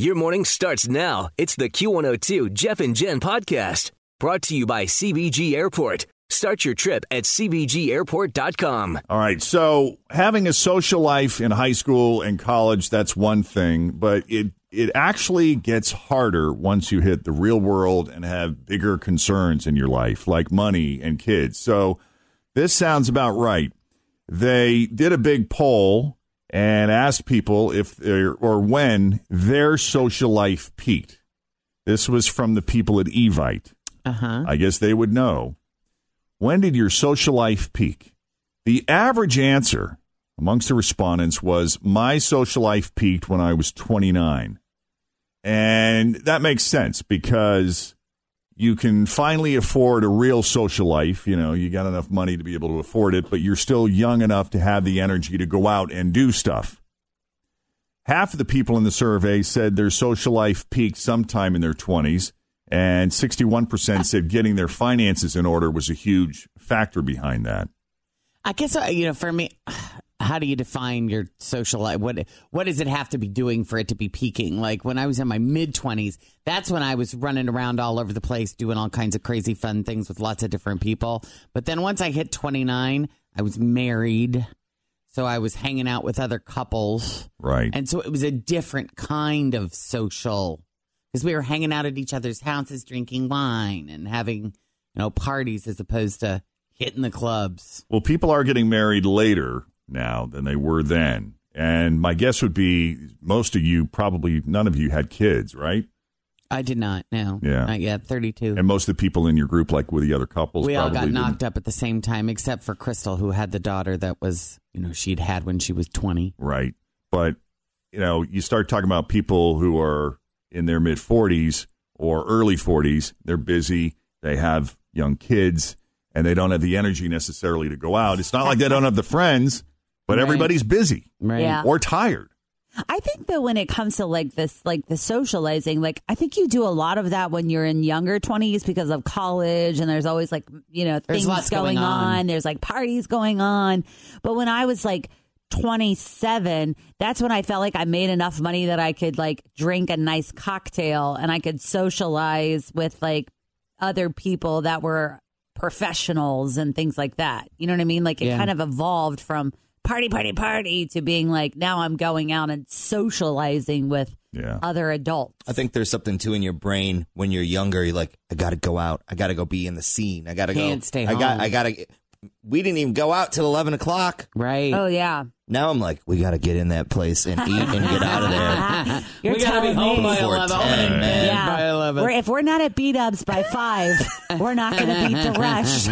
Your morning starts now. It's the Q102 Jeff and Jen podcast brought to you by CVG Airport. Start your trip at CVGAirport.com. All right. So having a social life in high school and college, that's one thing, but it it actually gets harder once you hit the real world and have bigger concerns in your life, like money and kids. So this sounds about right. They did a big poll and asked people if or when their social life peaked. This was from the people at Evite. Uh-huh. I guess they would know. When did your social life peak? The average answer amongst the respondents was my social life peaked when I was 29. And that makes sense because you can finally afford a real social life. You know, you got enough money to be able to afford it, but you're still young enough to have the energy to go out and do stuff. Half of the people in the survey said their social life peaked sometime in their 20s, and 61% said getting their finances in order was a huge factor behind that. I guess uh, you know, for me, how do you define your social life? What what does it have to be doing for it to be peaking? Like when I was in my mid twenties, that's when I was running around all over the place doing all kinds of crazy fun things with lots of different people. But then once I hit twenty nine, I was married. So I was hanging out with other couples. Right. And so it was a different kind of social because we were hanging out at each other's houses, drinking wine and having, you know, parties as opposed to hitting the clubs. Well, people are getting married later now than they were then. And my guess would be most of you, probably none of you had kids, right? I did not. No. Yeah. Not yet. 32. And most of the people in your group, like with the other couples, we all got knocked didn't. up at the same time, except for Crystal, who had the daughter that was, you know, she'd had when she was 20. Right. But, you know, you start talking about people who are in their mid 40s or early 40s. They're busy. They have young kids and they don't have the energy necessarily to go out. It's not like they don't have the friends, but Right. everybody's busy Right. Yeah. or tired. I think that when it comes to like this, like the socializing, like I think you do a lot of that when you're in younger 20s because of college and there's always like, you know, There's things going, going on. on. There's like parties going on. But when I was like 27, that's when I felt like I made enough money that I could like drink a nice cocktail and I could socialize with like other people that were professionals and things like that. You know what I mean? Like it Yeah. kind of evolved from party, party, party to being like now I'm going out and socializing with Yeah. other adults. I think there's something too in your brain when you're younger. You're like, I got to go out. I got to go be in the scene. I got to go. Can't stay I got. home. I got to. We didn't even go out till eleven o'clock. Right. Oh yeah. Now I'm like, we got to get in that place and eat and get out of there. You're we gotta be telling home me. by Before 11. 10, man. Yeah. By 11. We're, if we're not at beat ups by five, we're not going to beat the rush.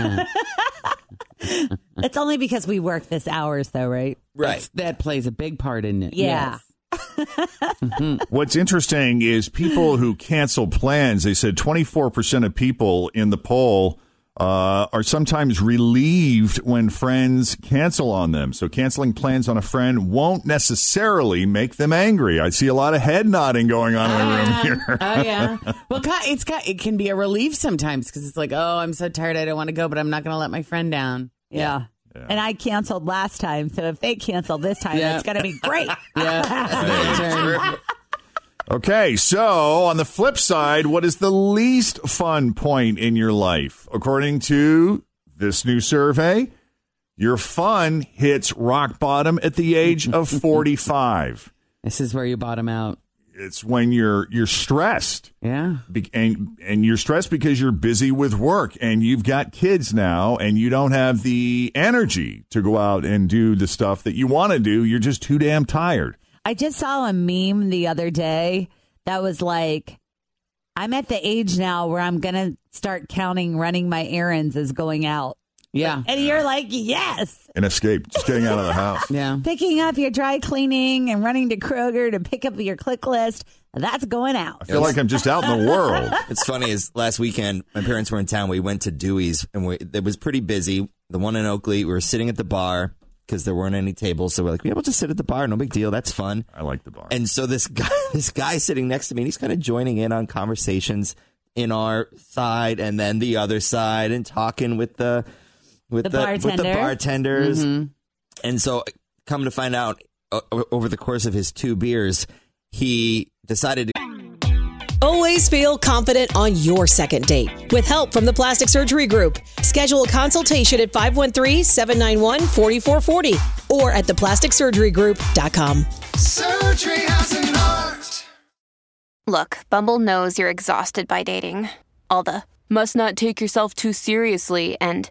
it's only because we work this hours, though, right? Right. That plays a big part in it. Yeah. Yes. What's interesting is people who cancel plans. They said 24% of people in the poll uh, are sometimes relieved when friends cancel on them. So canceling plans on a friend won't necessarily make them angry. I see a lot of head nodding going on in the room here. oh yeah. Well, ca- it's ca- it can be a relief sometimes because it's like, oh, I'm so tired, I don't want to go, but I'm not going to let my friend down. Yeah. And I canceled last time, so if they cancel this time, Yeah. it's going to be great. Yeah. Okay, so on the flip side, what is the least fun point in your life? According to this new survey, your fun hits rock bottom at the age of 45. this is where you bottom out. It's when you're you're stressed. Yeah. Be- and and you're stressed because you're busy with work and you've got kids now and you don't have the energy to go out and do the stuff that you want to do. You're just too damn tired. I just saw a meme the other day that was like, I'm at the age now where I'm going to start counting running my errands as going out. Yeah. And you're like, yes. An escape, just getting out of the house. Yeah. Picking up your dry cleaning and running to Kroger to pick up your click list. That's going out. I feel like I'm just out in the world. It's funny is last weekend my parents were in town. We went to Dewey's and we, it was pretty busy. The one in Oakley, we were sitting at the bar because there weren't any tables. So we're like, yeah, we'll just sit at the bar. No big deal. That's fun. I like the bar. And so this guy, this guy sitting next to me, and he's kind of joining in on conversations in our side and then the other side, and talking with the with The the, with the bartender. bartenders. Mm-hmm. And so, come to find out, o- over the course of his two beers, he decided to. Always feel confident on your second date. With help from the Plastic Surgery Group, schedule a consultation at 513-791-4440 or at theplasticsurgerygroup.com. Surgery has an art. Look, Bumble knows you're exhausted by dating. All the must not take yourself too seriously and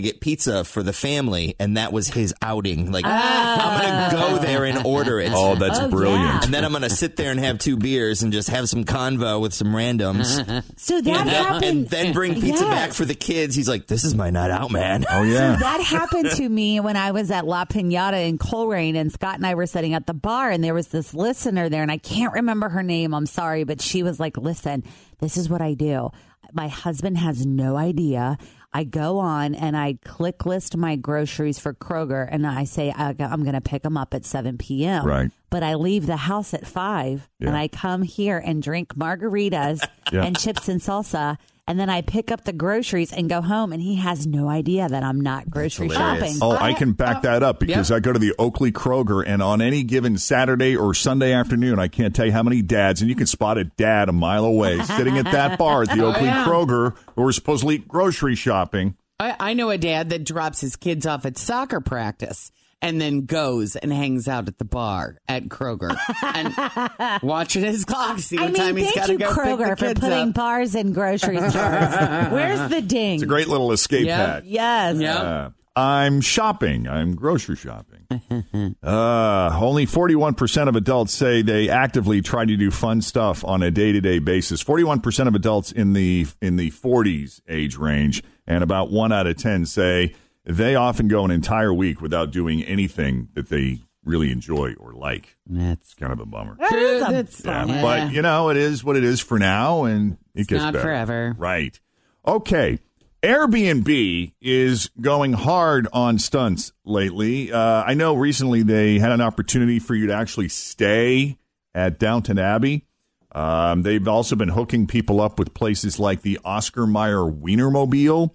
Get pizza for the family, and that was his outing. Like, ah. I'm going to go there and order it. oh, that's Oh, brilliant. yeah. And then I'm going to sit there and have two beers and just have some convo with some randoms. So that and, then, happened. and then bring pizza Yes. back for the kids. He's like, this is my night out, man. Oh yeah. That happened to me when I was at La Pinata in Colerain, and Scott and I were sitting at the bar, and there was this listener there, and I can't remember her name. I'm sorry, but she was like, "Listen, this is what I do. My husband has no idea. I go on and I click list my groceries for Kroger, and I say I- I'm going to pick them up at 7 p.m. Right. But I leave the house at five, and I come here and drink margaritas Yeah. and chips and salsa." And then I pick up the groceries and go home, and he has no idea that I'm not grocery shopping. Oh, I can back that up because Yeah. I go to the Oakley Kroger, and on any given Saturday or Sunday afternoon, I can't tell you how many dads, and you can spot a dad a mile away sitting at that bar at the Oakley oh, yeah. Kroger who are supposedly grocery shopping. I, I know a dad that drops his kids off at soccer practice and then goes and hangs out at the bar at Kroger and watching his clock, see what I mean, time he's got to go Kroger, pick the for putting up. bars in grocery stores. Where's the ding? It's a great little escape Yeah. pad. Yes. Yeah. Uh, I'm shopping. I'm grocery shopping. uh, only 41% of adults say they actively try to do fun stuff on a day-to-day basis. 41% of adults in the in the 40s age range and about 1 out of 10 say they often go an entire week without doing anything that they really enjoy or like. That's kind of a bummer. true. a That's Yeah, yeah. but you know, it is what it is for now, and it gets not better. forever. Right. Okay. Airbnb is going hard on stunts lately. Uh, I know recently they had an opportunity for you to actually stay at Downton Abbey. Um, they've also been hooking people up with places like the Oscar Mayer Wienermobile,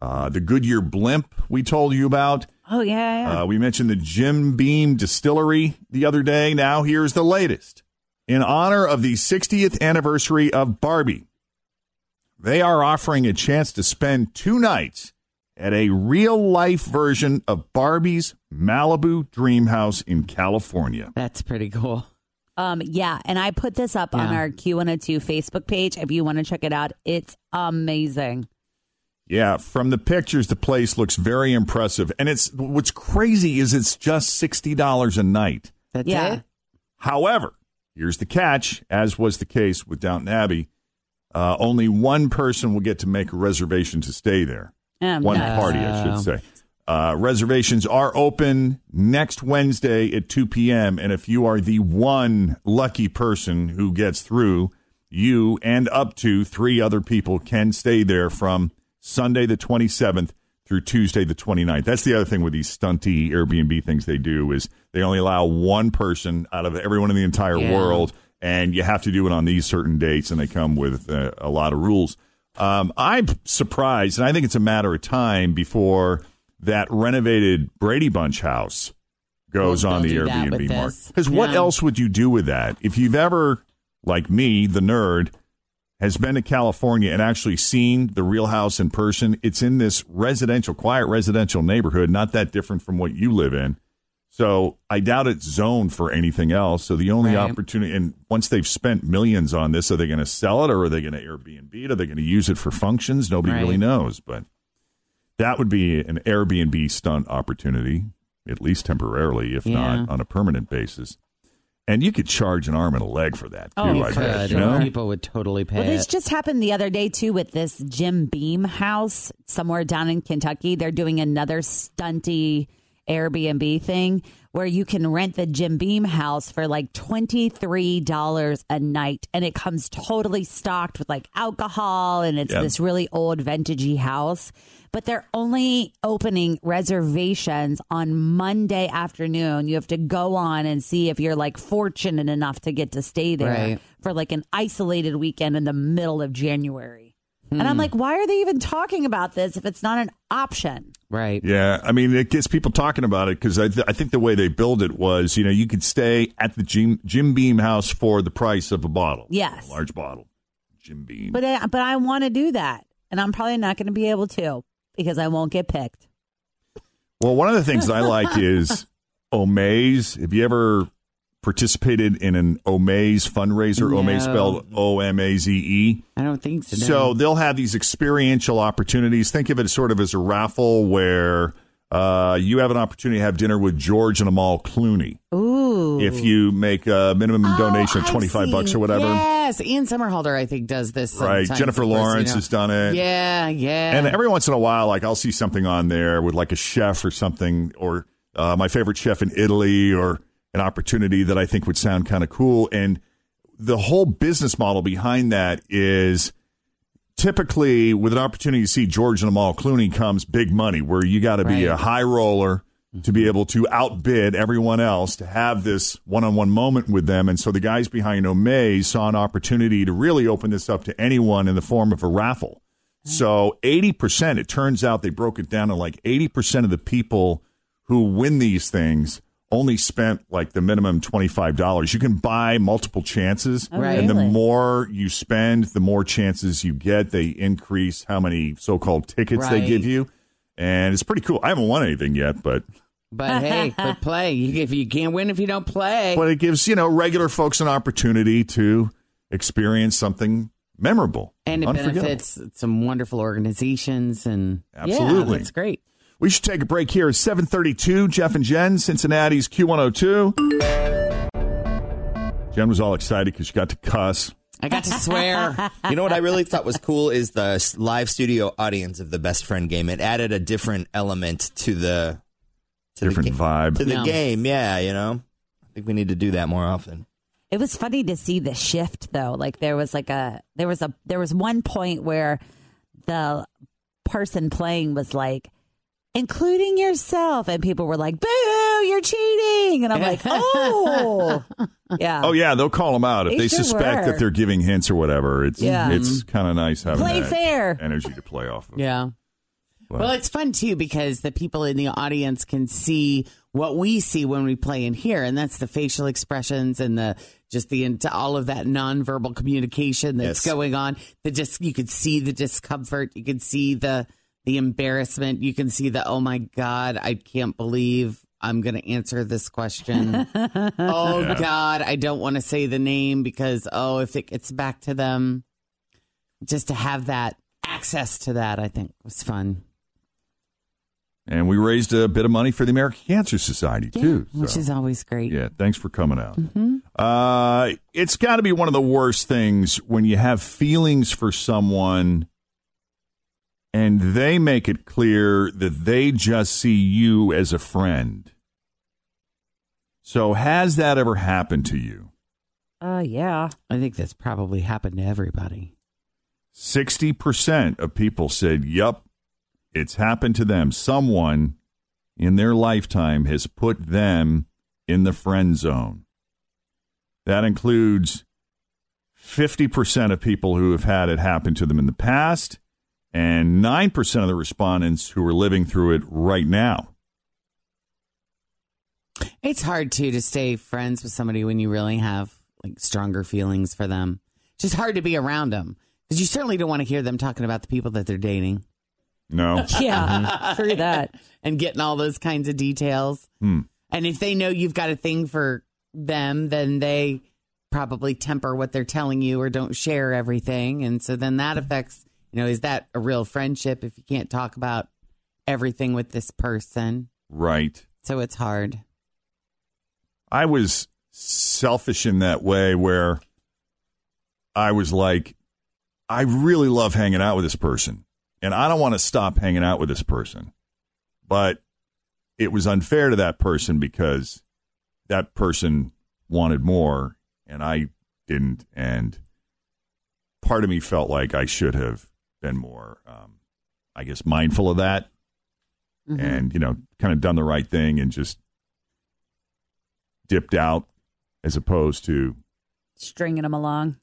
uh, the Goodyear Blimp we told you about. Oh, yeah, yeah. Uh, we mentioned the Jim Beam Distillery the other day. Now, here's the latest. In honor of the 60th anniversary of Barbie, they are offering a chance to spend two nights at a real life version of Barbie's Malibu Dream House in California. That's pretty cool. Um, yeah, and I put this up on our Q102 Facebook page. If you want to check it out, it's amazing. Yeah, from the pictures, the place looks very impressive. And it's what's crazy is it's just $60 a night. That's Yeah. it. However, here's the catch, as was the case with Downton Abbey. Uh, only one person will get to make a reservation to stay there. Um, One nuts. party, I should say. Uh, reservations are open next Wednesday at 2 p.m. And if you are the one lucky person who gets through, you and up to three other people can stay there from Sunday the 27th through Tuesday the 29th. That's the other thing with these stunty Airbnb things they do is they only allow one person out of everyone in the entire Yeah. world, and you have to do it on these certain dates, and they come with uh, a lot of rules. Um, I'm surprised, and I think it's a matter of time before that renovated Brady Bunch house goes Well, on the they'll do that Airbnb market. Because what else would you do with that? If you've ever, like me, the nerd, has been to California and actually seen the real house in person, it's in this residential, quiet residential neighborhood, not that different from what you live in. So I doubt it's zoned for anything else. So the only Right. opportunity, and once they've spent millions on this, are they going to sell it or are they going to Airbnb it? Are they going to use it for functions? Nobody Right. really knows. But that would be an Airbnb stunt opportunity, at least temporarily, if Yeah. not on a permanent basis. And you could charge an arm and a leg for that too. Oh, you I Could. guess. You know? People would totally pay Well, this it. just happened the other day too with this Jim Beam house somewhere down in Kentucky. They're doing another stunty Airbnb thing where you can rent the Jim Beam house for like $23 a night and it comes totally stocked with like alcohol and it's Yeah. this really old vintagey house. But they're only opening reservations on Monday afternoon. You have to go on and see if you're like fortunate enough to get to stay there Right. for like an isolated weekend in the middle of January. And I'm hmm. like, why are they even talking about this if it's not an option? right. Yeah, I mean, it gets people talking about it because I, th- I think the way they build it was, you know, you could stay at the Jim, Jim Beam house for the price of a bottle. Yes. A large bottle. Jim Beam. But I, but I want to do that, and I'm probably not going to be able to because I won't get picked. well, one of the things I like is Omaze. Have you ever participated in an Omaze fundraiser? No. Omaze spelled O M A Z E. I don't think so. no. So they'll have these experiential opportunities. Think of it sort of as a raffle where uh, you have an opportunity to have dinner with George and Amal Clooney. Ooh, If you make a minimum donation of Oh, 25 bucks or whatever. Yes, Ian Somerhalder, I think, does this. Right. Jennifer Lawrence has done it. Yeah, yeah. And every once in a while, like I'll see something on there with like a chef or something, or uh, my favorite chef in Italy, or an opportunity that I think would sound kind of cool. And the whole business model behind that is typically with an opportunity to see George and Amal Clooney comes big money, where you got to be Right. a high roller to be able to outbid everyone else to have this one-on-one moment with them. And so the guys behind Omaze saw an opportunity to really open this up to anyone in the form of a raffle. So 80%, it turns out they broke it down to like 80% of the people who win these things only spent like the minimum $25. You can buy multiple chances. Oh, Right. And the more you spend, the more chances you get. They increase how many so called tickets they give you. And it's pretty cool. I haven't won anything yet, but but hey, but play. If you can't win, if you don't play, but it gives, you know, regular folks an opportunity to experience something memorable. and it benefits some wonderful organizations and Absolutely. yeah, that's great. We should take a break here. It's 732, Jeff and Jen, Cincinnati's Q102. Jen was all excited because she got to cuss. I got to swear. You know what I really thought was cool is the live studio audience of the best friend game. It added a different element to the to Different the ga- vibe. to the Yeah. game. Yeah, you know, I think we need to do that more often. It was funny to see the shift though. Like there was like a there was a there was one point where the person playing was like including yourself and people were like boo you're cheating and I'm like oh yeah Oh, yeah, they'll call them out if They they, sure suspect were. that they're giving hints or whatever. It's Yeah. it's mm-hmm. kind of nice having Play that fair. energy to play off of. Yeah. But- Well, it's fun too because the people in the audience can see what we see when we play in here, and that's the facial expressions and the just the into all of that nonverbal communication that's Yes. going on. The just you could see the discomfort, you could see the the embarrassment, you can see the oh my god, I can't believe I'm going to answer this question. oh God, I don't want to say the name because oh, if it gets back to them, just to have that access to that, I think was fun. And we raised a bit of money for the American Cancer Society, too. which so- is always great. Yeah, thanks for coming out. Uh, it's got to be one of the worst things when you have feelings for someone and they make it clear that they just see you as a friend. So, has that ever happened to you? oh yeah I think that's probably happened to everybody. 60% of people said, Yup, it's happened to them. Someone in their lifetime has put them in the friend zone. That includes 50% of people who have had it happen to them in the past and 9% of the respondents who are living through it right now. It's hard too to stay friends with somebody when you really have like stronger feelings for them. It's just hard to be around them because you certainly don't want to hear them talking about the people that they're dating No. Yeah, true that. and getting all those kinds of details. Hmm. And if they know you've got a thing for them, then they probably temper what they're telling you or don't share everything. And so then that affects, you know, is that a real friendship if you can't talk about everything with this person? Right. So it's hard. I was selfish in that way where I was like, I really love hanging out with this person and I don't want to stop hanging out with this person. But it was unfair to that person because that person wanted more and I didn't. And part of me felt like I should have been more, um, I guess, mindful of that and, you know, kind of done the right thing and just dipped out as opposed to Stringing them along.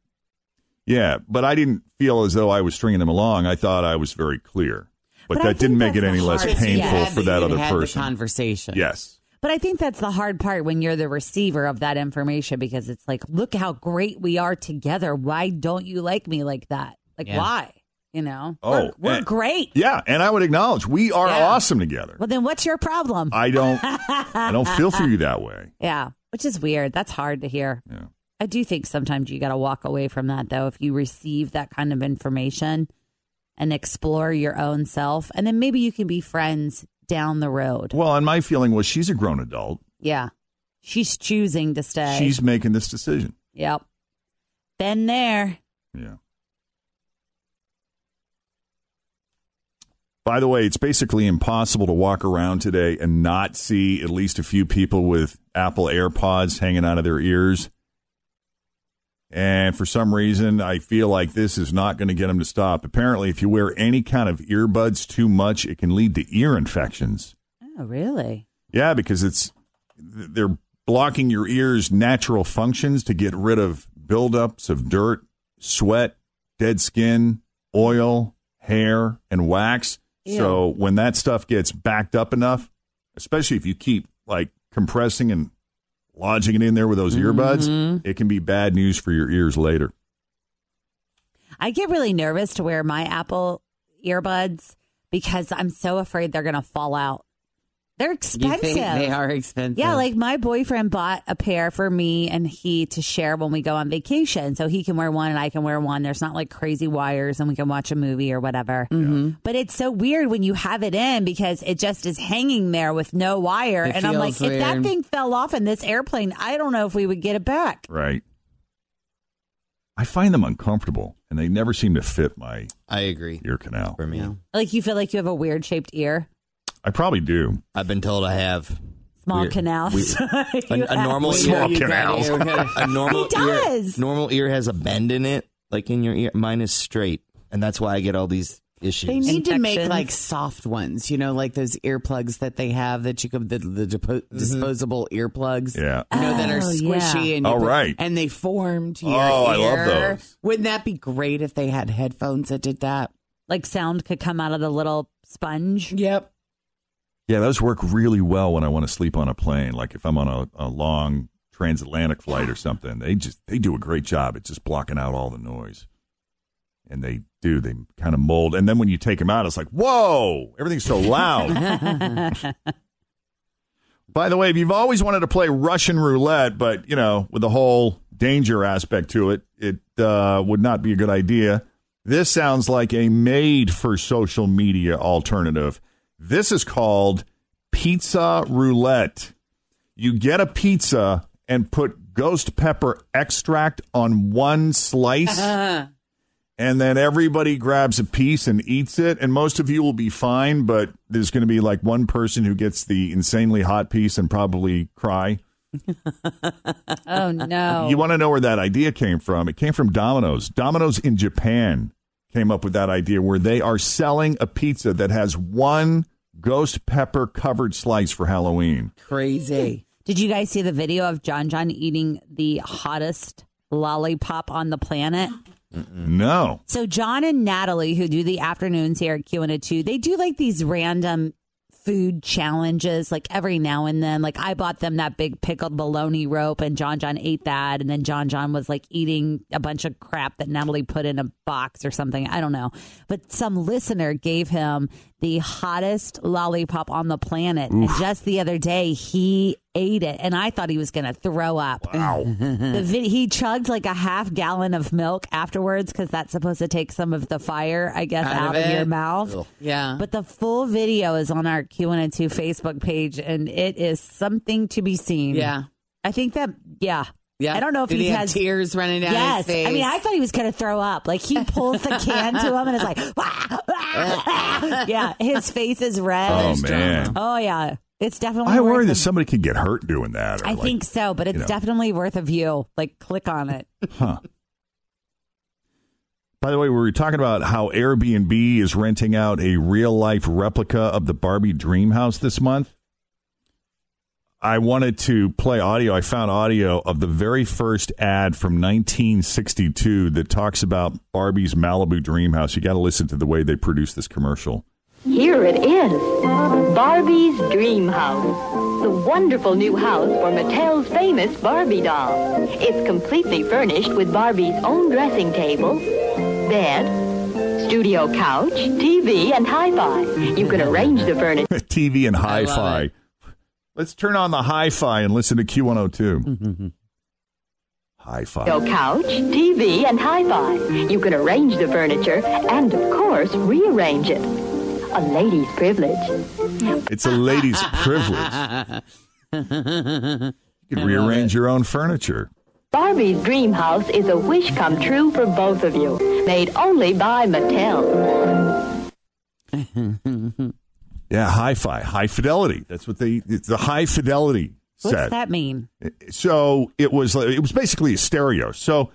yeah but i didn't feel as though i was stringing them along i thought i was very clear but, But that didn't make it any less painful had for that other had the person conversation. yes But I think that's the hard part when you're the receiver of that information because it's like, look how great we are together. Why don't you like me like that? Like, Yeah. why? You know, Oh, we're, we're and- great. yeah and i would acknowledge we are Yeah. awesome together Well, then what's your problem? i don't i don't feel for you that way yeah, which is weird. That's hard to hear. Yeah. I do think sometimes you got to walk away from that, though, if you receive that kind of information and explore your own self. And then maybe you can be friends down the road. well and my feeling was she's a grown adult Yeah. She's choosing to stay. she's making this decision Yep. Been there. yeah By the way, it's basically impossible to walk around today and not see at least a few people with Apple AirPods hanging out of their ears. And for some reason, I feel like this is not going to get them to stop. Apparently, if you wear any kind of earbuds too much, it can lead to ear infections. Oh, really? Yeah, because it's they're blocking your ears' natural functions to get rid of buildups of dirt, sweat, dead skin, oil, hair, and wax. So when that stuff gets backed up enough, especially if you keep like compressing and lodging it in there with those earbuds, mm-hmm. it can be bad news for your ears later. I get really nervous to wear my Apple earbuds because I'm so afraid they're going to fall out. They're You expensive. think they are expensive? Yeah, like my boyfriend bought a pair for me and he to share when we go on vacation. So he can wear one and I can wear one. There's not like crazy wires and we can watch a movie or whatever. Mm-hmm. But it's so weird when you have it in because it just is hanging there with no wire. It and I'm like, feels if that thing fell off in this airplane, I don't know if we would get it back. Right. I find them uncomfortable and they never seem to fit my I agree. ear canal. For me, Like you feel like you have a weird shaped ear, I probably do. I've been told I have small Weird- canals. weird- You a, a normal Small ear. canals. A normal He does. ear. Normal ear has a bend in it, like in your ear. Mine is straight, and that's why I get all these issues. They need to make Infections. like soft ones, you know, like those earplugs that they have that you can the, the depo- mm-hmm. disposable earplugs. Yeah. You know that are Oh, squishy yeah. and you Oh, put- right. and they form to your Oh, I love ear. those. Wouldn't that be great if they had headphones that did that? like sound could come out of the little sponge. Yep. Yeah, those work really well when I want to sleep on a plane. Like if I'm on a, a long transatlantic flight or something, they just they do a great job at just blocking out all the noise. And they do. They kind of mold. And then when you take them out, it's like, whoa, everything's so loud. By the way, if you've always wanted to play Russian roulette, but you know, with the whole danger aspect to it, it uh, would not be a good idea. This sounds like a made for social media alternative. This is called pizza roulette. You get a pizza and put ghost pepper extract on one slice, and then everybody grabs a piece and eats it. And most of you will be fine, but there's going to be like one person who gets the insanely hot piece and probably cry. Oh no! You want to know where that idea came from? It came from Domino's. Domino's in Japan came up with that idea where they are selling a pizza that has one ghost pepper covered slice for Halloween. Crazy. Did you guys see the video of John John eating the hottest lollipop on the planet? No. So John and Natalie, who do the afternoons here at Q and A two, they do like these random food challenges like every now and then. Like I bought them that big pickled bologna rope and John John ate that and then John John was like eating a bunch of crap that Natalie put in a box or something. I don't know. But some listener gave him the hottest lollipop on the planet. And just the other day he ate it and I thought he was going to throw up. Wow. The vid- he chugged like a half gallon of milk afterwards because that's supposed to take some of the fire, I guess, Out out, of of, your it. mouth. Yeah. But the full video is on our Q102 Facebook page, and it is something to be seen. Yeah. I think that, yeah. Yeah. I don't know if Did he, he has tears running down yes. his face? I mean, I thought he was going to throw up. Like he pulls the can to him and it's like, "Wah, wah." yeah, his face is red. Oh, man. Oh, yeah. It's definitely. Worth it. I worth worry a- that somebody could get hurt doing that. Or I like- think so, but it's you know. definitely worth a view. Like, click on it. Huh. By the way, were we were talking about how Airbnb is renting out a real life replica of the Barbie dream house this month. I wanted to play audio. I found audio of the very first ad from 1962 that talks about Barbie's Malibu dream house. You got to listen to the way they produced this commercial. Here it is Barbie's Dream House. The wonderful new house for Mattel's famous Barbie doll. It's completely furnished with Barbie's own dressing table, bed, studio couch, TV, and hi fi. You can arrange the furniture. TV and hi love fi. It. Let's turn on the hi fi and listen to Q102. hi fi. couch, TV, and hi-fi. You can arrange the furniture and, of course, rearrange it. A lady's privilege. It's a lady's privilege. You can rearrange your own furniture. Barbie's Dream House is a wish come true for both of you. Made only by Mattel. Yeah, hi-fi, high fidelity. That's what they. It's a high fidelity What's set. that mean? So it was. It was basically a stereo. So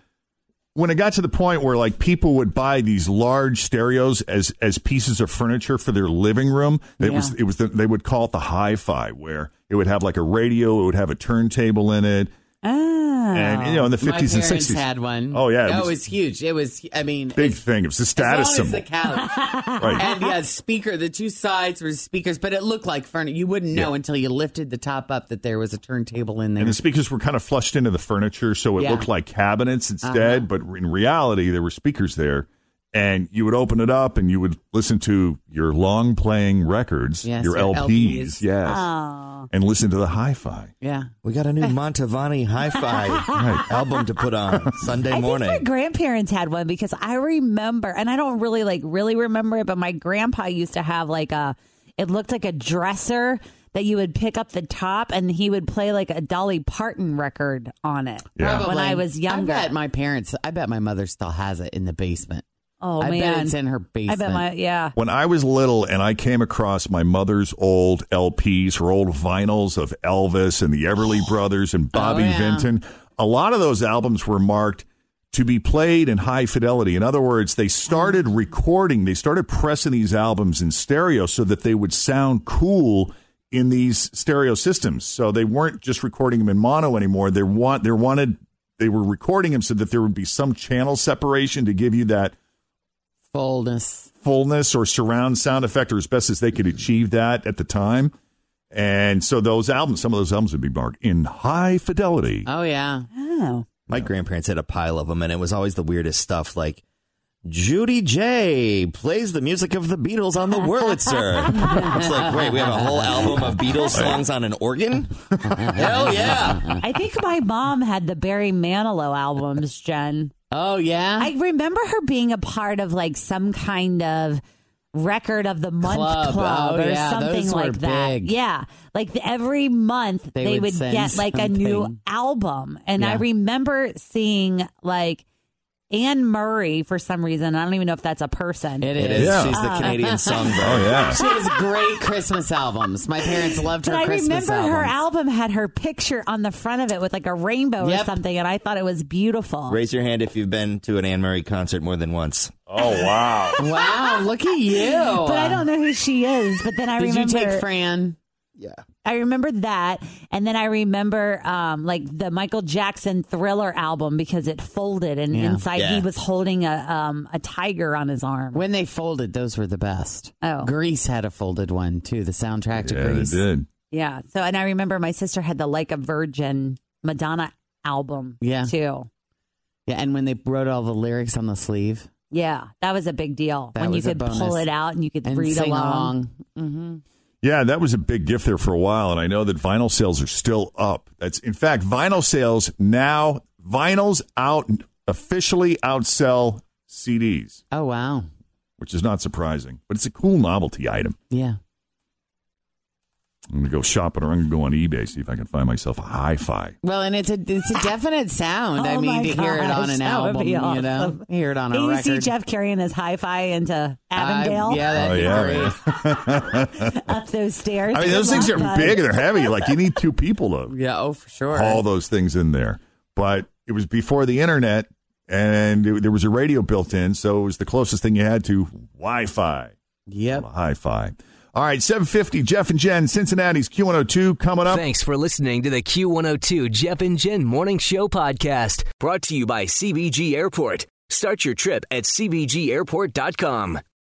when it got to the point where like people would buy these large stereos as as pieces of furniture for their living room, it was it was the, they would call it the hi-fi, where it would have like a radio, it would have a turntable in it, Ah. and you know in the fifties and sixties. had one. Oh, yeah, it That was- was, huge. It was. I mean, Big thing. It was a as status long symbol. as the couch. Right. And yeah, speaker. The two sides were speakers, but it looked like furniture. You wouldn't know Yeah. until you lifted the top up that there was a turntable in there. And the speakers were kind of flushed into the furniture, so it Yeah. looked like cabinets instead. But in reality, there were speakers there, and you would open it up and you would listen to your long playing records, Yes, your your LPs, LPs. yes, Oh. and listen to the hi-fi. yeah. We got a new Mantovani hi-fi album to put on Sunday I morning. think my grandparents had one because I remember, and I don't really like really remember it, but my grandpa used to have like a. It looked like a dresser that you would pick up the top, and he would play like a Dolly Parton record on it. Yeah. When I was younger. I bet my parents. I bet my mother still has it in the basement. Oh I man, bet it's in her I basement. bet my yeah. When I was little and I came across my mother's old LPs, her old vinyls of Elvis and the Everly Brothers and Bobby Oh, yeah. Vinton, a lot of those albums were marked to be played in high fidelity. In other words, they started mm. recording, they started pressing these albums in stereo so that they would sound cool in these stereo systems. So they weren't just recording them in mono anymore. They want they wanted they were recording them so that there would be some channel separation to give you that fullness. fullness or surround sound effect or as best as they could achieve that at the time. And so those albums, some of those albums would be marked in high fidelity. Oh yeah. Oh. My grandparents had a pile of them, and it was always the weirdest stuff. Like Judy J plays the music of the Beatles on the Wurlitzer. it's like, wait, we have a whole album of Beatles songs on an organ? Hell yeah! I think my mom had the Barry Manilow albums, Jen. Oh yeah. I remember her being a part of like some kind of record of the month Club. Oh, club, Oh, or yeah, something those like that. big. Yeah. Like every month They they, would would, get like a new album. And I remember seeing like Anne Murray for some reason. I don't even know if that's a person. it It is. is. Yeah. She's the Canadian songbird. Oh, yeah. She has great Christmas albums. My parents loved her But I Christmas remember her album had her picture on the front of it with like a rainbow or something, and I thought it was beautiful. Raise your hand if you've been to an Anne Murray concert more than once. Oh, wow. Wow, look at you. But I don't know who she is. But then I remember Did you take Fran? Yeah. I remember that, and then I remember um, like the Michael Jackson Thriller album because it folded, and Yeah. inside he was holding a um, a tiger on his arm. When they folded, those were the best. Oh. Grease had a folded one too. The soundtrack to Yeah, they Grease. did. Yeah. So, and I remember my sister had the Like a Virgin Madonna album. Yeah. Too. Yeah, and when they wrote all the lyrics on the sleeve Yeah, that was a big deal That when you was a could bonus. pull it out and you could and read sing along. along. hmm Yeah, that was a big gift there for a while, and I know that vinyl sales are still up. That's in fact, vinyl sales now vinyls out officially outsell CDs, Oh wow. which is not surprising, but it's a cool novelty item. Yeah. I'm gonna go shopping or I'm gonna go on eBay see if I can find myself a hi-fi. Well, and it's a it's a definite sound. I Oh mean, my to hear it on an that would album, be you know, hear it on a Can you record. see Jeff carrying his hi-fi into Avondale I- yeah, that'd Oh, be yeah, great. up those stairs? I mean, those things are But- big and they're heavy. Like you need two people to Yeah, oh for sure. haul those things in there. But it was before the internet, and it, there was a radio built in, so it was the closest thing you had to Wi-Fi. Yep. Hi-fi. All right, 750, Jeff and Jen, Cincinnati's Q102 coming up. Thanks for listening to the Q102 Jeff and Jen Morning Show podcast, brought to you by CVG Airport. Start your trip at CVGAirport.com.